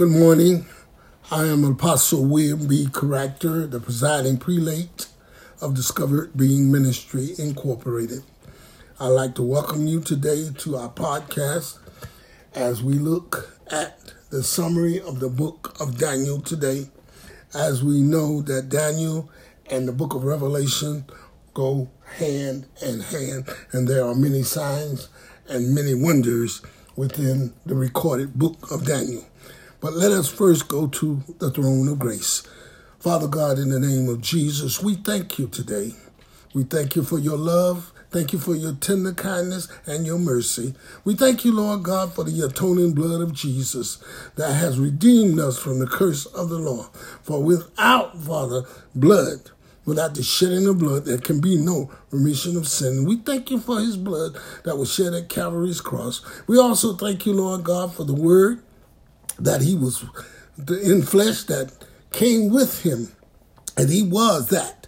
Good morning. I am Apostle William B. Caractor, the presiding prelate of Discovered Being Ministry Incorporated. I'd like to welcome you today to our podcast as we look at the summary of the book of Daniel today. As we know that Daniel and the book of Revelation go hand in hand, and there are many signs and many wonders within the recorded book of Daniel. But let us first go to the throne of grace. Father God, in the name of Jesus, we thank you today. We thank you for your love. Thank you for your tender kindness and your mercy. We thank you, Lord God, for the atoning blood of Jesus that has redeemed us from the curse of the law. For without, Father, blood, without the shedding of blood, there can be no remission of sin. We thank you for his blood that was shed at Calvary's cross. We also thank you, Lord God, for the word that he was in flesh that came with him, and he was that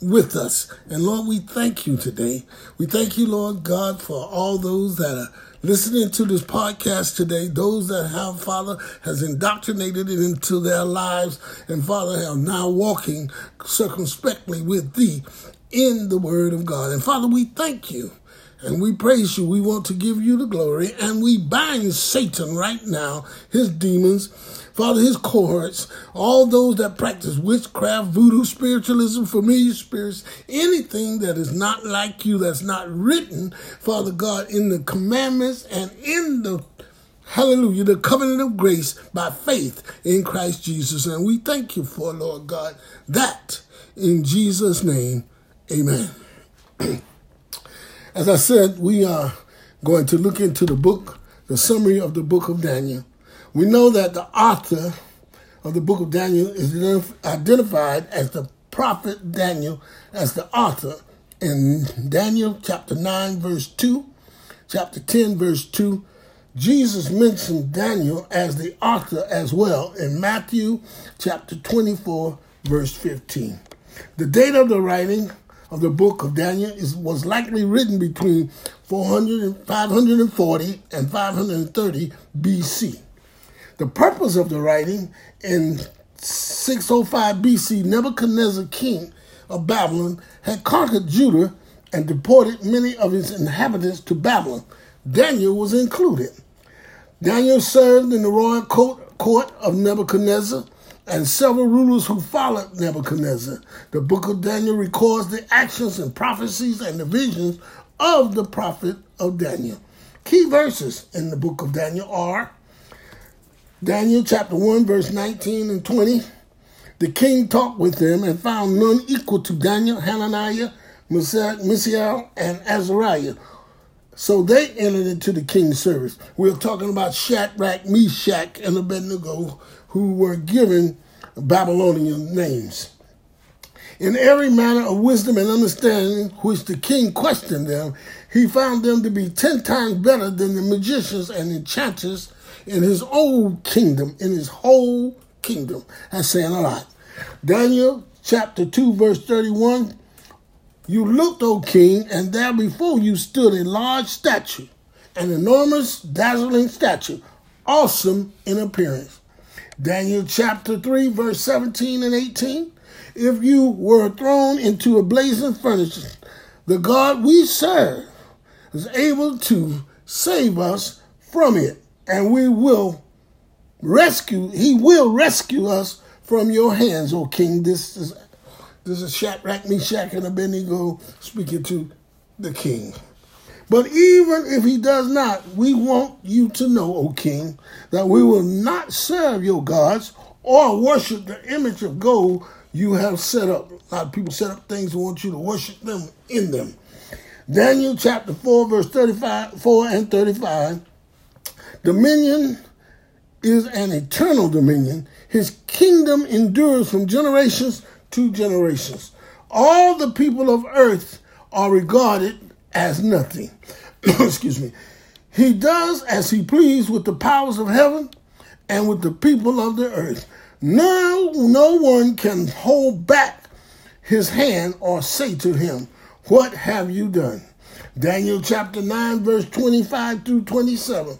with us. And Lord, we thank you today. We thank you, Lord God, for all those that are listening to this podcast today, those that have, Father, has indoctrinated it into their lives, and Father, are now walking circumspectly with thee in the word of God. And Father, we thank you. And we praise you. We want to give you the glory. And we bind Satan right now, his demons, Father, his cohorts, all those that practice witchcraft, voodoo, spiritualism, familiar spirits, anything that is not like you, that's not written, Father God, in the commandments and in the Hallelujah, the covenant of grace by faith in Christ Jesus. And we thank you for, Lord God, that in Jesus' name, amen. As I said, we are going to look into the book, the summary of the book of Daniel. We know that the author of the book of Daniel is identified as the prophet Daniel as the author in Daniel chapter 9, verse 2, chapter 10, verse 2. Jesus mentioned Daniel as the author as well in Matthew chapter 24, verse 15. The date of the writing of the book of Daniel is, was likely written between 400 and 540 and 530 BC. The purpose of the writing in 605 BC, Nebuchadnezzar, king of Babylon, had conquered Judah and deported many of its inhabitants to Babylon. Daniel was included. Daniel served in the royal court, court of Nebuchadnezzar and several rulers who followed Nebuchadnezzar. The book of Daniel records the actions and prophecies and the visions of the prophet of Daniel. Key verses in the book of Daniel are Daniel chapter 1, verse 19 and 20. The king talked with them and found none equal to Daniel, Hananiah, Mishael, and Azariah. So they entered into the king's service. We're talking about Shadrach, Meshach, and Abednego, who were given Babylonian names. In every manner of wisdom and understanding which the king questioned them, he found them to be ten times better than the magicians and enchanters in his old kingdom, in his whole kingdom. That's saying a lot. Daniel chapter 2, verse 31. You looked, O king, and there before you stood a large statue, an enormous, dazzling statue, awesome in appearance. Daniel chapter 3, verse 17 and 18. If you were thrown into a blazing furnace, the God we serve is able to save us from it, and we will rescue, he will rescue us from your hands, O king. This is this is Shadrach, Meshach, and Abednego speaking to the king. But even if he does not, we want you to know, O king, that we will not serve your gods or worship the image of gold you have set up. A lot of people set up things and want you to worship them in them. Daniel chapter 4, verse 35, 4 and 35. Dominion is an eternal dominion. His kingdom endures from generations to generations. All the people of earth are regarded as nothing. Excuse me. He does as he please with the powers of heaven and with the people of the earth. Now no one can hold back his hand or say to him, What have you done? Daniel chapter 9, verse 25 through 27.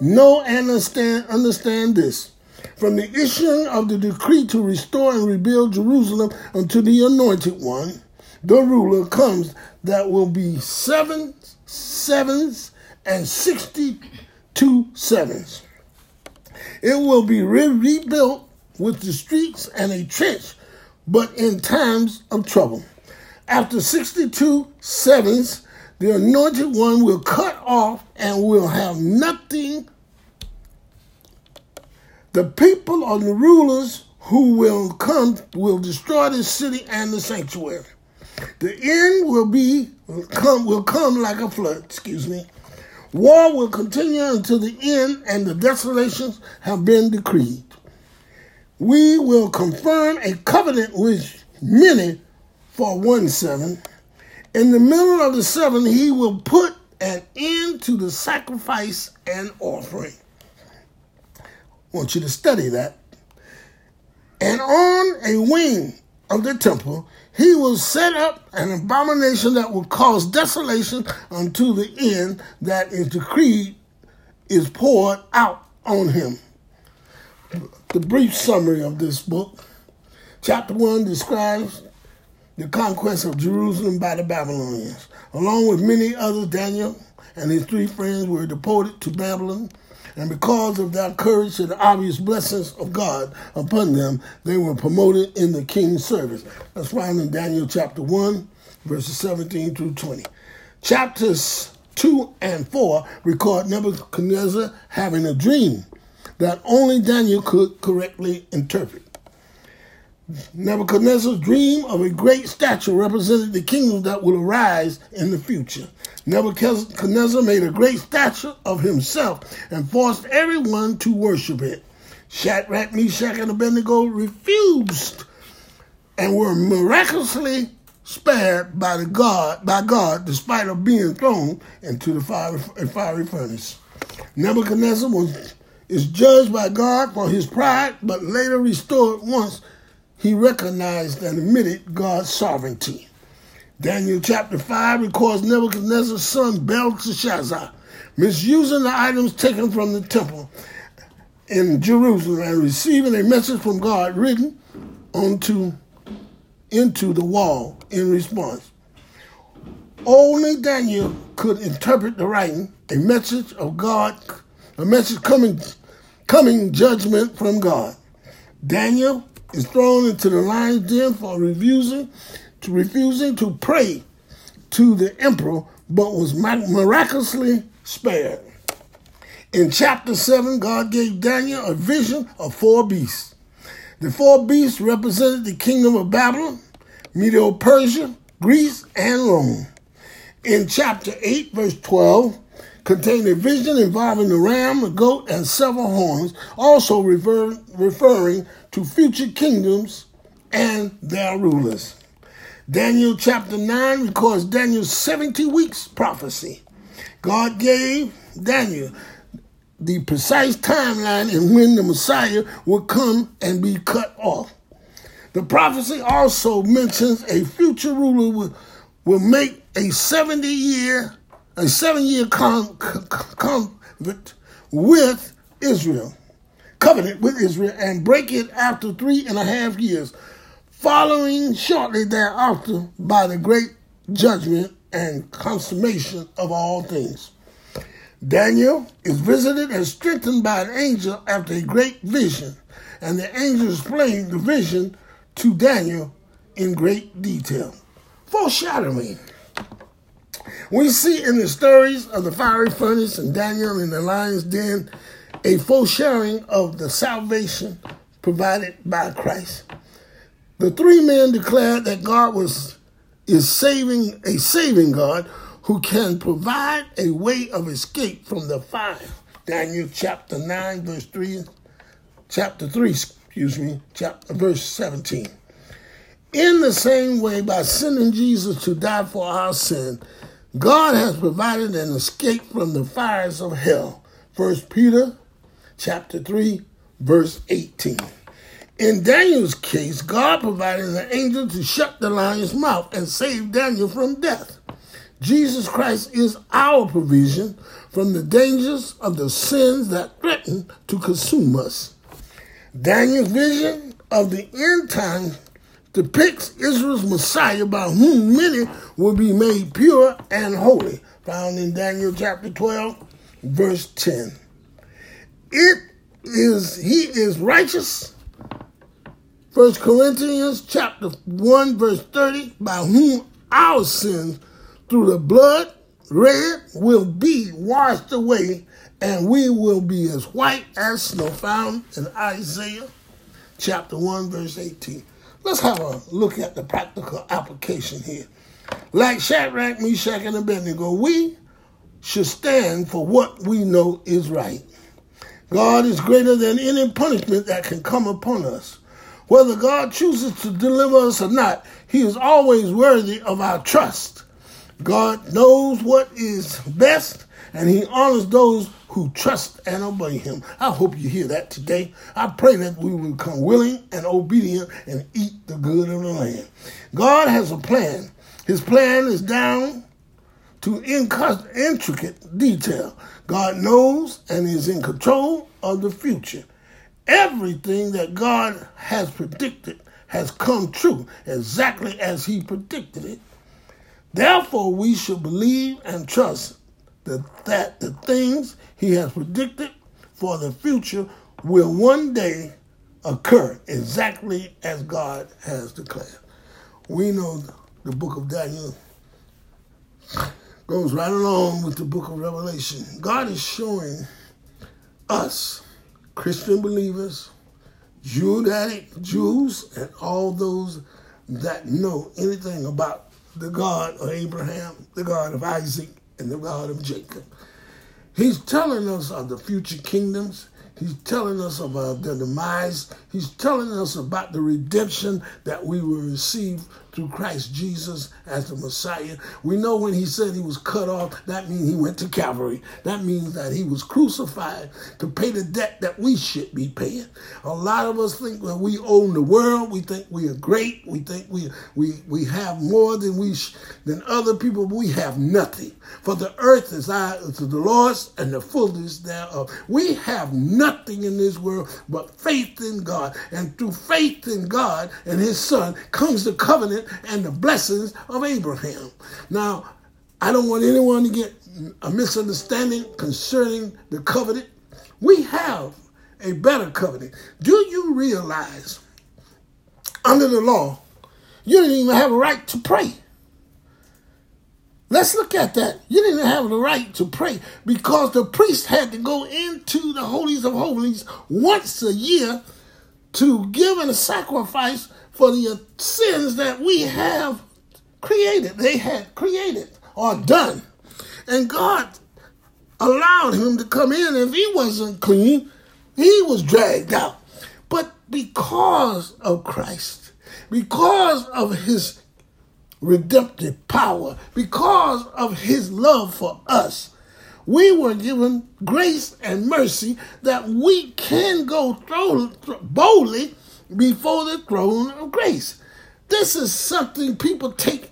Know and understand, understand this. From the issuing of the decree to restore and rebuild Jerusalem unto the anointed one, the ruler comes that will be seven sevens and sixty-two sevens. It will be re- rebuilt with the streets and a trench, but in times of trouble. After 62 sevens, the anointed one will cut off and will have nothing. The people or the rulers who will come will destroy the city and the sanctuary. The end will be will come will come like a flood, excuse me. War will continue until the end and the desolations have been decreed. We will confirm a covenant with many for one seven. In the middle of the seven, he will put an end to the sacrifice and offering. Want you to study that. And on a wing of the temple, he will set up an abomination that will cause desolation unto the end that is decreed is poured out on him. The brief summary of this book. Chapter 1 describes the conquest of Jerusalem by the Babylonians. Along with many others, Daniel and his three friends were deported to Babylon, and because of their courage and the obvious blessings of God upon them, they were promoted in the king's service. That's found in Daniel chapter 1, verses 17 through 20. Chapters 2 and 4 record Nebuchadnezzar having a dream that only Daniel could correctly interpret. Nebuchadnezzar's dream of a great statue represented the kingdom that will arise in the future. Nebuchadnezzar made a great statue of himself and forced everyone to worship it. Shadrach, Meshach, and Abednego refused and were miraculously spared by the God by God despite of being thrown into the fiery, fiery furnace. Nebuchadnezzar was is judged by God for his pride, but later restored once he recognized and admitted God's sovereignty. Daniel chapter 5 records Nebuchadnezzar's son Belteshazzar misusing the items taken from the temple in Jerusalem and receiving a message from God written onto into the wall in response. Only Daniel could interpret the writing, a message of God, a message coming coming judgment from God. Daniel is thrown into the lion's den for refusing to refusing to pray to the emperor, but was miraculously spared. In chapter 7, God gave Daniel a vision of four beasts. The four beasts represented the kingdom of Babylon, Medo Persia, Greece, and Rome. In chapter 8, verse 12, contained a vision involving the ram, the goat, and several horns, also refer, referring to future kingdoms and their rulers. Daniel chapter 9 records Daniel's 70 weeks prophecy. God gave Daniel the precise timeline in when the Messiah would come and be cut off. The prophecy also mentions a future ruler will, will make a 70 year, a seven year con, covenant with Israel covenant with Israel and break it after three and a half years, following shortly thereafter by the great judgment and consummation of all things. Daniel is visited and strengthened by an angel after a great vision, and the angel explained the vision to Daniel in great detail. Foreshadowing. We see in the stories of the fiery furnace and Daniel in the lion's den a foreshadowing of the salvation provided by Christ. The three men declared that God was is saving a saving God who can provide a way of escape from the fire. Daniel chapter 9, verse 3, chapter 3, excuse me, chapter verse 17. In the same way, by sending Jesus to die for our sin, God has provided an escape from the fires of hell. First Peter chapter 3, verse 18. In Daniel's case, God provided an angel to shut the lion's mouth and save Daniel from death. Jesus Christ is our provision from the dangers of the sins that threaten to consume us. Daniel's vision of the end time depicts Israel's Messiah by whom many will be made pure and holy, found in Daniel chapter 12, verse 10. It is he is righteous. First Corinthians chapter 1, verse 30, by whom our sins through the blood red will be washed away, and we will be as white as snow, found in Isaiah chapter 1, verse 18. Let's have a look at the practical application here. Like Shadrach, Meshach, and Abednego, we should stand for what we know is right. God is greater than any punishment that can come upon us. Whether God chooses to deliver us or not, He is always worthy of our trust. God knows what is best, and He honors those who trust and obey him. I hope you hear that today. I pray that we will become willing and obedient and eat the good of the land. God has a plan. His plan is down to intricate detail. God knows and is in control of the future. Everything that God has predicted has come true exactly as he predicted it. Therefore, we should believe and trust that, that the things he has predicted for the future will one day occur exactly as God has declared. We know the book of Daniel goes right along with the book of Revelation. God is showing us, Christian believers, Judaic Jews, and all those that know anything about the God of Abraham, the God of Isaac, the God of Jacob. He's telling us of the future kingdoms. He's telling us about the demise. He's telling us about the redemption that we will receive through Christ Jesus as the Messiah. We know when he said he was cut off, that means he went to Calvary. That means that he was crucified to pay the debt that we should be paying. A lot of us think that we own the world. We think we are great. We think we we we have more than we sh- than other people. We have nothing. For the earth is our to the Lord's and the fullness thereof. We have nothing in this world but faith in God, and through faith in God and His Son comes the covenant and the blessings of Abraham. Now, I don't want anyone to get a misunderstanding concerning the covenant. We have a better covenant. Do you realize under the law, you didn't even have a right to pray? Let's look at that. You didn't have the right to pray because the priest had to go into the holies of holies once a year to give a sacrifice for the sins that we have created, they had created or done. And God allowed him to come in. If he wasn't clean, he was dragged out. But because of Christ, because of his redemptive power, because of his love for us, we were given grace and mercy that we can go through boldly before the throne of grace. This is something people take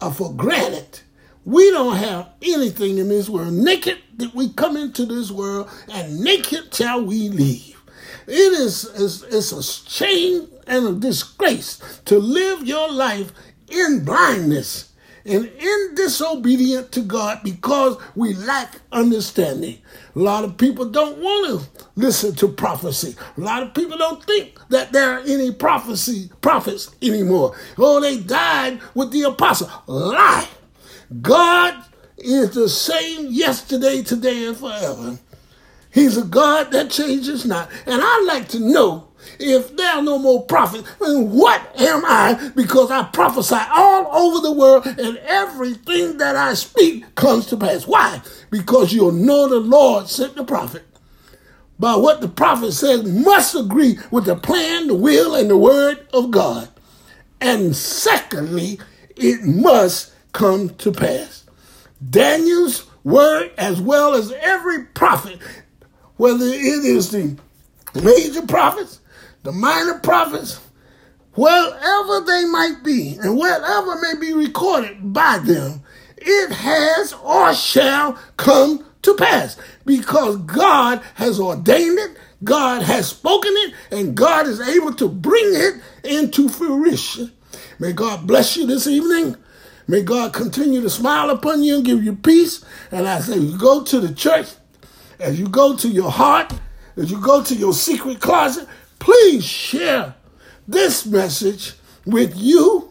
uh, for granted. We don't have anything in this world. Naked did we come into this world, and naked shall we leave. It is it's, it's a shame and a disgrace to live your life in blindness and in disobedient to God because we lack understanding. A lot of people don't want to listen to prophecy. A lot of people don't think that there are any prophecy prophets anymore. Oh, they died with the apostle. Lie. God is the same yesterday, today, and forever. He's a God that changes not. And I'd like to know if there are no more prophets, then what am I? Because I prophesy all over the world and everything that I speak comes to pass. Why? Because you'll know the Lord sent the prophet. By what the prophet says must agree with the plan, the will, and the word of God. And secondly, it must come to pass. Daniel's word, as well as every prophet, whether it is the major prophets the minor prophets, wherever they might be, and whatever may be recorded by them, it has or shall come to pass because God has ordained it, God has spoken it and God is able to bring it into fruition. May God bless you this evening. May God continue to smile upon you and give you peace. And I say, you go to the church, as you go to your heart, as you go to your secret closet, please share this message with you,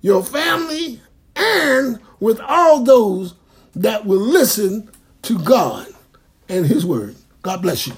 your family, and with all those that will listen to God and His Word. God bless you.